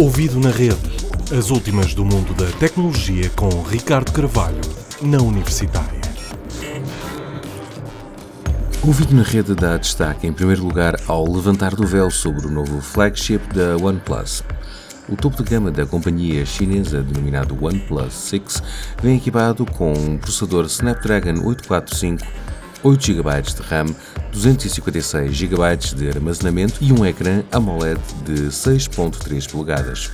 Ouvido na rede. As últimas do mundo da tecnologia com Ricardo Carvalho, na Universitária. Ouvido na rede dá destaque em primeiro lugar ao levantar do véu sobre o novo flagship da OnePlus. O topo de gama da companhia chinesa, denominado OnePlus 6, vem equipado com um processador Snapdragon 845 8 GB de RAM, 256 GB de armazenamento e um ecrã AMOLED de 6.3 polegadas.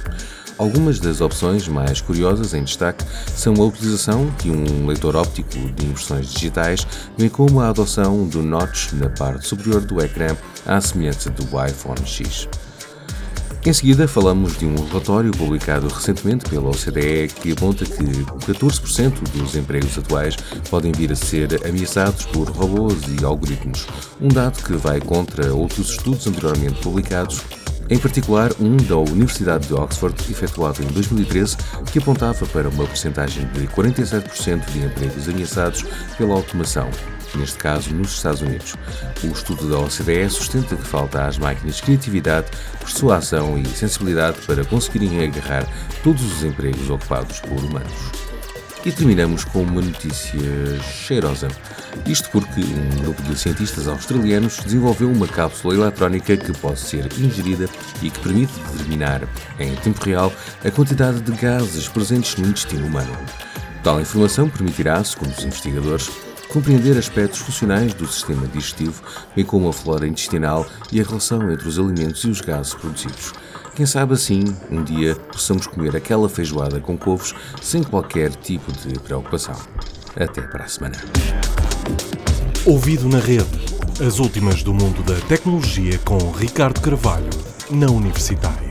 Algumas das opções mais curiosas em destaque são a utilização de um leitor óptico de impressões digitais, bem como a adoção do notch na parte superior do ecrã, à semelhança do iPhone X. Em seguida, falamos de um relatório publicado recentemente pela OCDE que aponta que 14% dos empregos atuais podem vir a ser ameaçados por robôs e algoritmos, um dado que vai contra outros estudos anteriormente publicados em particular um da Universidade de Oxford, efetuado em 2013, que apontava para uma porcentagem de 47% de empregos ameaçados pela automação, neste caso nos Estados Unidos. O estudo da OCDE sustenta que falta às máquinas criatividade, persuasão e sensibilidade para conseguirem agarrar todos os empregos ocupados por humanos. E terminamos com uma notícia cheirosa. Isto porque um grupo de cientistas australianos desenvolveu uma cápsula eletrónica que pode ser ingerida e que permite determinar, em tempo real, a quantidade de gases presentes no intestino humano. Tal informação permitirá, segundo os investigadores, compreender aspectos funcionais do sistema digestivo, bem como a flora intestinal e a relação entre os alimentos e os gases produzidos. Quem sabe assim, um dia, possamos comer aquela feijoada com couves sem qualquer tipo de preocupação. Até para a semana. Ouvido na rede. As últimas do mundo da tecnologia com Ricardo Carvalho, na Universitária.